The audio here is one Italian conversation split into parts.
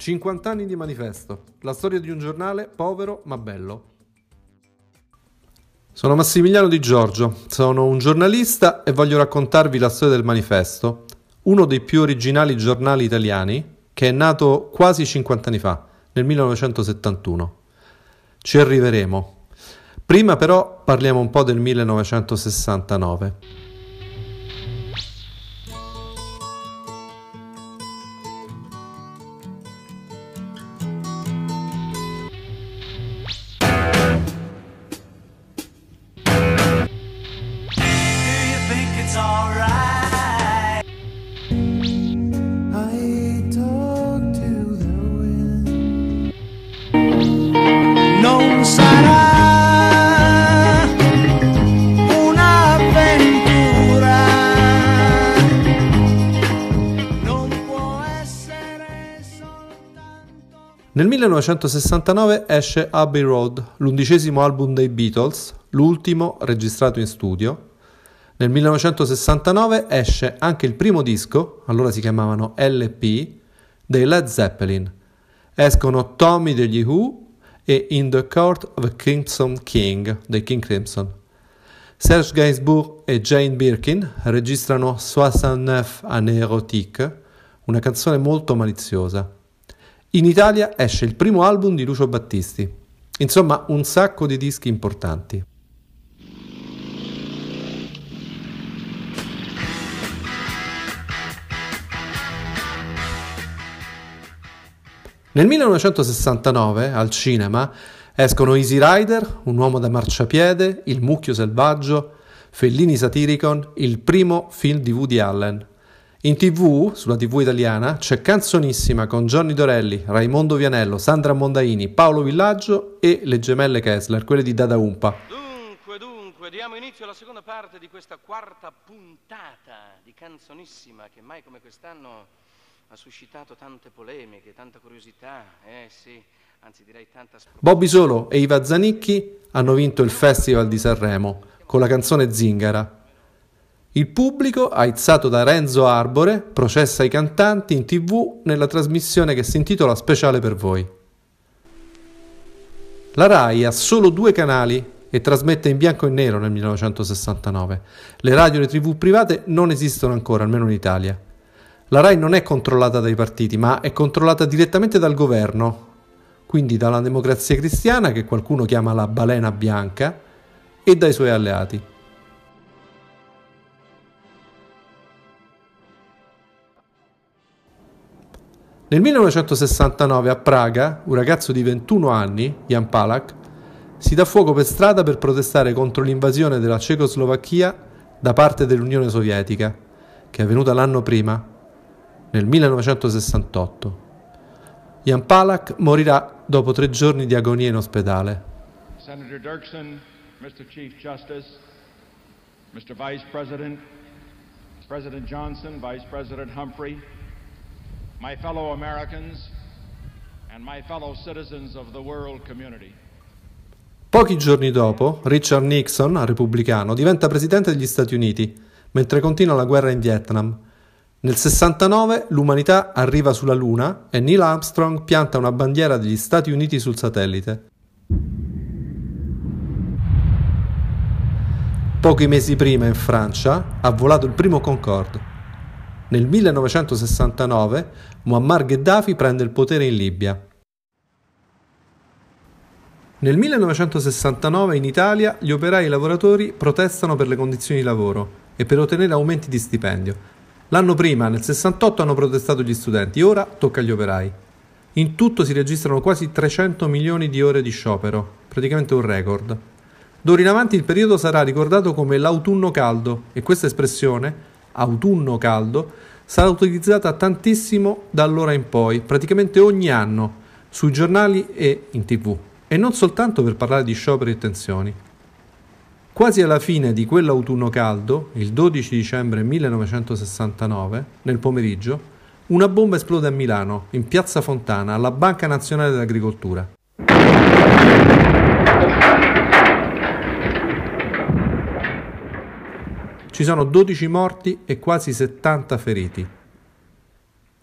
50 anni di manifesto, la storia di un giornale povero ma bello. Sono Massimiliano Di Giorgio, sono un giornalista e voglio raccontarvi la storia del manifesto, uno dei più originali giornali italiani che è nato quasi 50 anni fa, nel 1971. Ci arriveremo. Prima però parliamo un po' del 1969. Nel 1969 esce Abbey Road, l'undicesimo album dei Beatles, l'ultimo registrato in studio. Nel 1969 esce anche il primo disco, allora si chiamavano LP, dei Led Zeppelin. Escono Tommy degli Who e In the Court of Crimson King dei King Crimson. Serge Gainsbourg e Jane Birkin registrano 69 Années Erotique, una canzone molto maliziosa. In Italia esce il primo album di Lucio Battisti. Insomma, un sacco di dischi importanti. Nel 1969, al cinema, escono Easy Rider, Un uomo da marciapiede, Il mucchio selvaggio, Fellini Satiricon, il primo film di Woody Allen. In tv, sulla tv italiana, c'è Canzonissima con Johnny Dorelli, Raimondo Vianello, Sandra Mondaini, Paolo Villaggio e le gemelle Kessler, quelle di Dada Umpa. Dunque, dunque, diamo inizio alla seconda parte di questa quarta puntata di Canzonissima che mai come quest'anno ha suscitato tante polemiche, tanta curiosità, eh sì, anzi direi tanta... Bobby Solo e Iva Zanicchi hanno vinto il Festival di Sanremo con la canzone Zingara. Il pubblico, aizzato da Renzo Arbore, processa i cantanti in tv nella trasmissione che si intitola Speciale per voi. La RAI ha solo due canali e trasmette in bianco e nero nel 1969. Le radio e le tv private non esistono ancora, almeno in Italia. La RAI non è controllata dai partiti, ma è controllata direttamente dal governo, quindi dalla democrazia cristiana, che qualcuno chiama la balena bianca, e dai suoi alleati. Nel 1969 a Praga, un ragazzo di 21 anni, Jan Palak, si dà fuoco per strada per protestare contro l'invasione della Cecoslovacchia da parte dell'Unione Sovietica, che è avvenuta l'anno prima, nel 1968. Jan Palak morirà dopo tre giorni di agonia in ospedale. Senator Dirksen, Mr. Chief Justice, Mr. Vice President, President Johnson, Vice President Humphrey, my fellow Americans, and my fellow citizens of the world community. Pochi giorni dopo, Richard Nixon, repubblicano, diventa presidente degli Stati Uniti, mentre continua la guerra in Vietnam. Nel 69 l'umanità arriva sulla Luna e Neil Armstrong pianta una bandiera degli Stati Uniti sul satellite. Pochi mesi prima in Francia ha volato il primo Concorde. Nel 1969 Muammar Gheddafi prende il potere in Libia. Nel 1969 in Italia gli operai e i lavoratori protestano per le condizioni di lavoro e per ottenere aumenti di stipendio. L'anno prima, nel 68, hanno protestato gli studenti, ora tocca agli operai. In tutto si registrano quasi 300 milioni di ore di sciopero, praticamente un record. D'ora in avanti il periodo sarà ricordato come l'autunno caldo e questa espressione autunno caldo sarà utilizzata tantissimo da allora in poi, praticamente ogni anno, sui giornali e in tv, e non soltanto per parlare di scioperi e tensioni. Quasi alla fine di quell'autunno caldo, il 12 dicembre 1969, nel pomeriggio, una bomba esplode a Milano, in piazza Fontana, alla Banca Nazionale dell'Agricoltura. Ci sono 12 morti e quasi 70 feriti.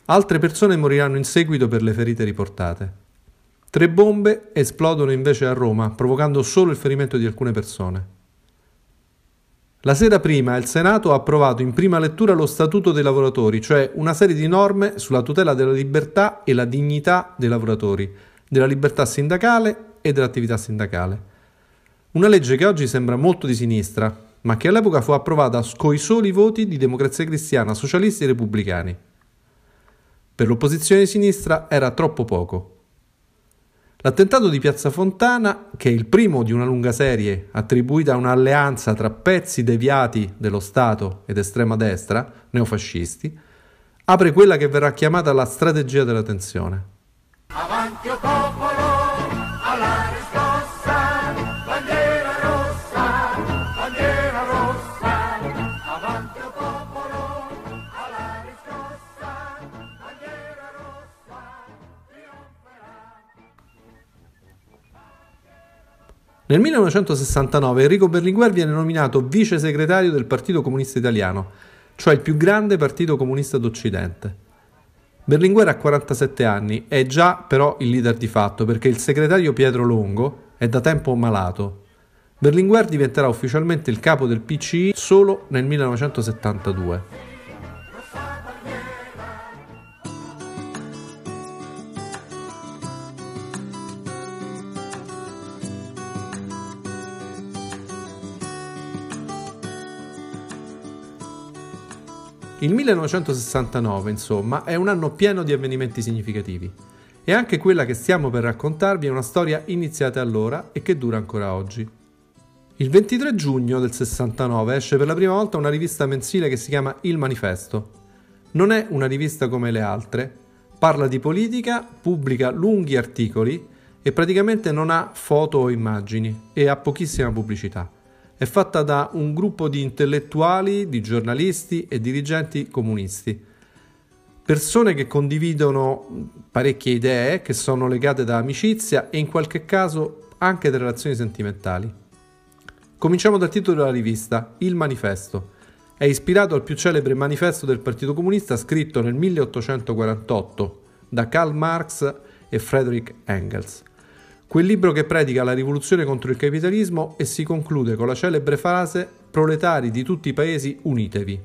Altre persone moriranno in seguito per le ferite riportate. Tre bombe esplodono invece a Roma, provocando solo il ferimento di alcune persone. La sera prima il Senato ha approvato in prima lettura lo Statuto dei lavoratori, cioè una serie di norme sulla tutela della libertà e la dignità dei lavoratori, della libertà sindacale e dell'attività sindacale. Una legge che oggi sembra molto di sinistra, ma che all'epoca fu approvata coi soli voti di democrazia cristiana, socialisti e repubblicani. Per l'opposizione di sinistra era troppo poco. L'attentato di Piazza Fontana, che è il primo di una lunga serie attribuita a un'alleanza tra pezzi deviati dello Stato ed estrema destra, neofascisti, apre quella che verrà chiamata la strategia della tensione. Avanti o Nel 1969 Enrico Berlinguer viene nominato vice segretario del Partito Comunista Italiano, cioè il più grande partito comunista d'Occidente. Berlinguer ha 47 anni, è già però il leader di fatto perché il segretario Pietro Longo è da tempo malato. Berlinguer diventerà ufficialmente il capo del PCI solo nel 1972. Il 1969, insomma, è un anno pieno di avvenimenti significativi. E anche quella che stiamo per raccontarvi è una storia iniziata allora e che dura ancora oggi. Il 23 giugno del 69 esce per la prima volta una rivista mensile che si chiama Il Manifesto. Non è una rivista come le altre, parla di politica, pubblica lunghi articoli e praticamente non ha foto o immagini e ha pochissima pubblicità è fatta da un gruppo di intellettuali, di giornalisti e dirigenti comunisti. Persone che condividono parecchie idee, che sono legate da amicizia e in qualche caso anche da relazioni sentimentali. Cominciamo dal titolo della rivista, Il Manifesto. È ispirato al più celebre manifesto del Partito Comunista scritto nel 1848 da Karl Marx e Friedrich Engels. Quel libro che predica la rivoluzione contro il capitalismo e si conclude con la celebre frase Proletari di tutti i paesi unitevi.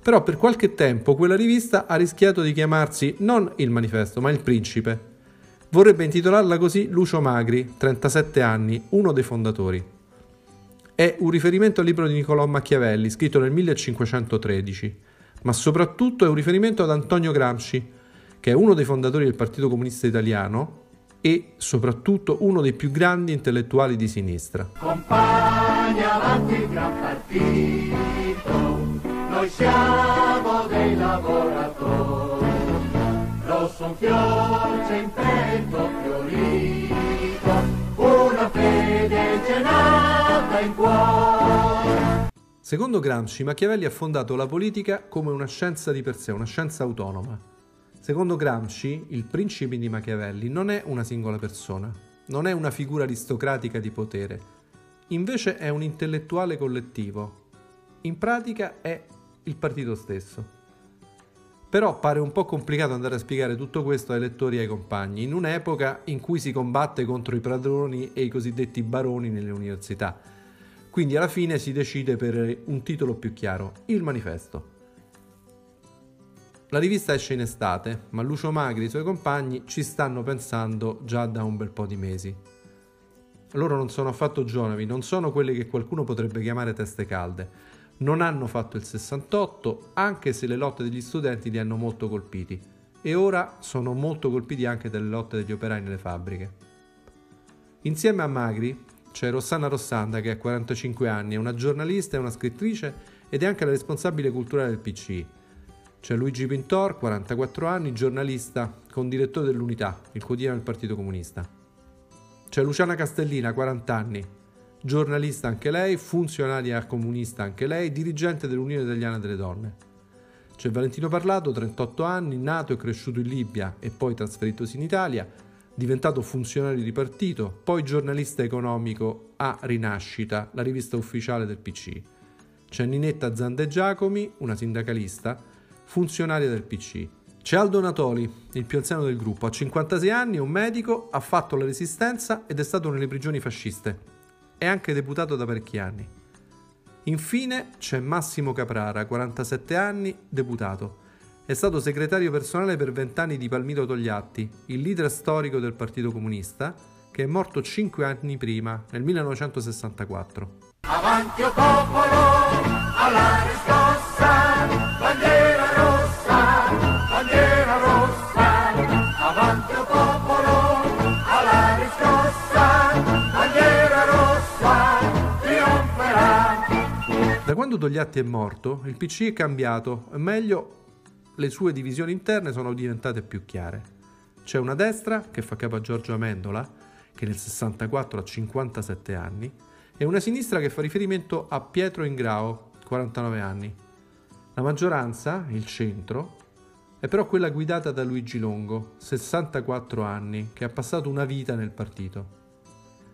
Però per qualche tempo quella rivista ha rischiato di chiamarsi non il manifesto, ma il principe. Vorrebbe intitolarla così Lucio Magri, 37 anni, uno dei fondatori. È un riferimento al libro di Niccolò Machiavelli, scritto nel 1513, ma soprattutto è un riferimento ad Antonio Gramsci, che è uno dei fondatori del Partito Comunista Italiano e soprattutto uno dei più grandi intellettuali di sinistra. Compagni avanti il gran partito, noi siamo dei lavoratori, rosso un fiore sempre fiorito, una fede cenata in cuore. Secondo Gramsci, Machiavelli ha fondato la politica come una scienza di per sé, una scienza autonoma Secondo Gramsci, il principe di Machiavelli non è una singola persona, non è una figura aristocratica di potere, invece è un intellettuale collettivo. In pratica è il partito stesso. Però pare un po' complicato andare a spiegare tutto questo ai lettori e ai compagni, in un'epoca in cui si combatte contro i padroni e i cosiddetti baroni nelle università. Quindi alla fine si decide per un titolo più chiaro, il manifesto. La rivista esce in estate, ma Lucio Magri e i suoi compagni ci stanno pensando già da un bel po' di mesi. Loro non sono affatto giovani, non sono quelli che qualcuno potrebbe chiamare teste calde. Non hanno fatto il 68, anche se le lotte degli studenti li hanno molto colpiti. E ora sono molto colpiti anche dalle lotte degli operai nelle fabbriche. Insieme a Magri c'è Rossana Rossanda che ha 45 anni, è una giornalista e una scrittrice ed è anche la responsabile culturale del PCI. C'è Luigi Pintor, 44 anni, giornalista, condirettore dell'Unità, il quotidiano del Partito Comunista. C'è Luciana Castellina, 40 anni, giornalista anche lei, funzionaria comunista anche lei, dirigente dell'Unione Italiana delle Donne. C'è Valentino Parlato, 38 anni, nato e cresciuto in Libia e poi trasferitosi in Italia, diventato funzionario di partito, poi giornalista economico a Rinascita, la rivista ufficiale del PC. C'è Ninetta Zande Giacomi, una sindacalista, funzionaria del PC. C'è Aldo Natoli, il più anziano del gruppo, ha 56 anni, è un medico, ha fatto la resistenza ed è stato nelle prigioni fasciste. È anche deputato da parecchi anni. Infine c'è Massimo Caprara, 47 anni, deputato. È stato segretario personale per vent'anni di Palmiro Togliatti, il leader storico del Partito Comunista, che è morto cinque anni prima, nel 1964. Avanti o popolo, alla riscossa, bandiera Da quando Togliatti è morto, il PC è cambiato, o meglio le sue divisioni interne sono diventate più chiare. C'è una destra che fa capo a Giorgio Amendola, che nel 64 ha 57 anni, e una sinistra che fa riferimento a Pietro Ingrao, 49 anni. La maggioranza, il centro, è però quella guidata da Luigi Longo, 64 anni, che ha passato una vita nel partito.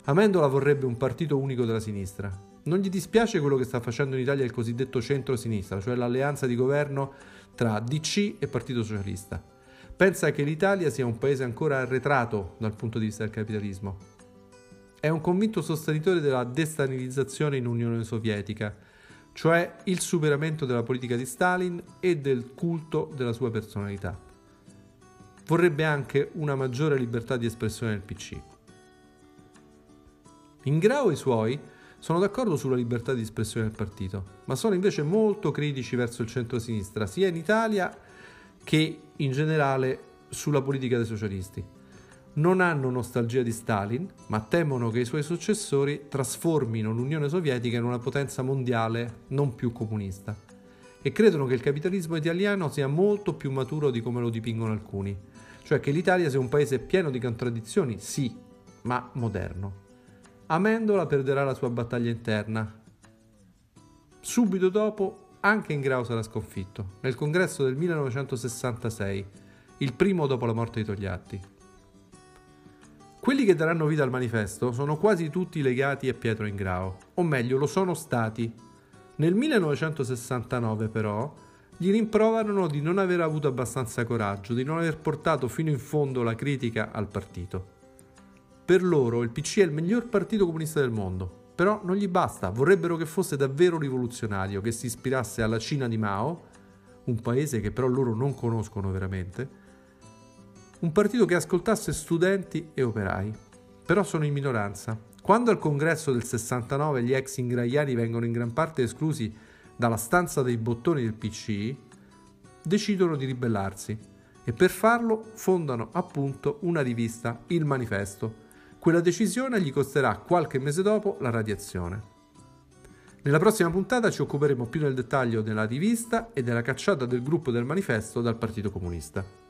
Amendola vorrebbe un partito unico della sinistra. Non gli dispiace quello che sta facendo in Italia il cosiddetto centro-sinistra, cioè l'alleanza di governo tra DC e Partito Socialista. Pensa che l'Italia sia un paese ancora arretrato dal punto di vista del capitalismo. È un convinto sostenitore della destalinizzazione in Unione Sovietica, cioè il superamento della politica di Stalin e del culto della sua personalità. Vorrebbe anche una maggiore libertà di espressione del PC. Ingrao e i suoi sono d'accordo sulla libertà di espressione del partito, ma sono invece molto critici verso il centro-sinistra, sia in Italia che in generale sulla politica dei socialisti. Non hanno nostalgia di Stalin, ma temono che i suoi successori trasformino l'Unione Sovietica in una potenza mondiale non più comunista. E credono che il capitalismo italiano sia molto più maturo di come lo dipingono alcuni, cioè che l'Italia sia un paese pieno di contraddizioni, sì, ma moderno. Amendola perderà la sua battaglia interna. Subito dopo anche Ingrao sarà sconfitto, nel congresso del 1966, il primo dopo la morte di Togliatti. Quelli che daranno vita al manifesto sono quasi tutti legati a Pietro Ingrao, o meglio lo sono stati. Nel 1969 però gli rimproverano di non aver avuto abbastanza coraggio, di non aver portato fino in fondo la critica al partito. Per loro il PC è il miglior partito comunista del mondo, però non gli basta, vorrebbero che fosse davvero rivoluzionario, che si ispirasse alla Cina di Mao, un paese che però loro non conoscono veramente, un partito che ascoltasse studenti e operai, però sono in minoranza. Quando al congresso del 69 gli ex ingraiani vengono in gran parte esclusi dalla stanza dei bottoni del PC, decidono di ribellarsi e per farlo fondano appunto una rivista, Il Manifesto, quella decisione gli costerà qualche mese dopo la radiazione. Nella prossima puntata ci occuperemo più nel dettaglio della rivista e della cacciata del gruppo del manifesto dal Partito Comunista.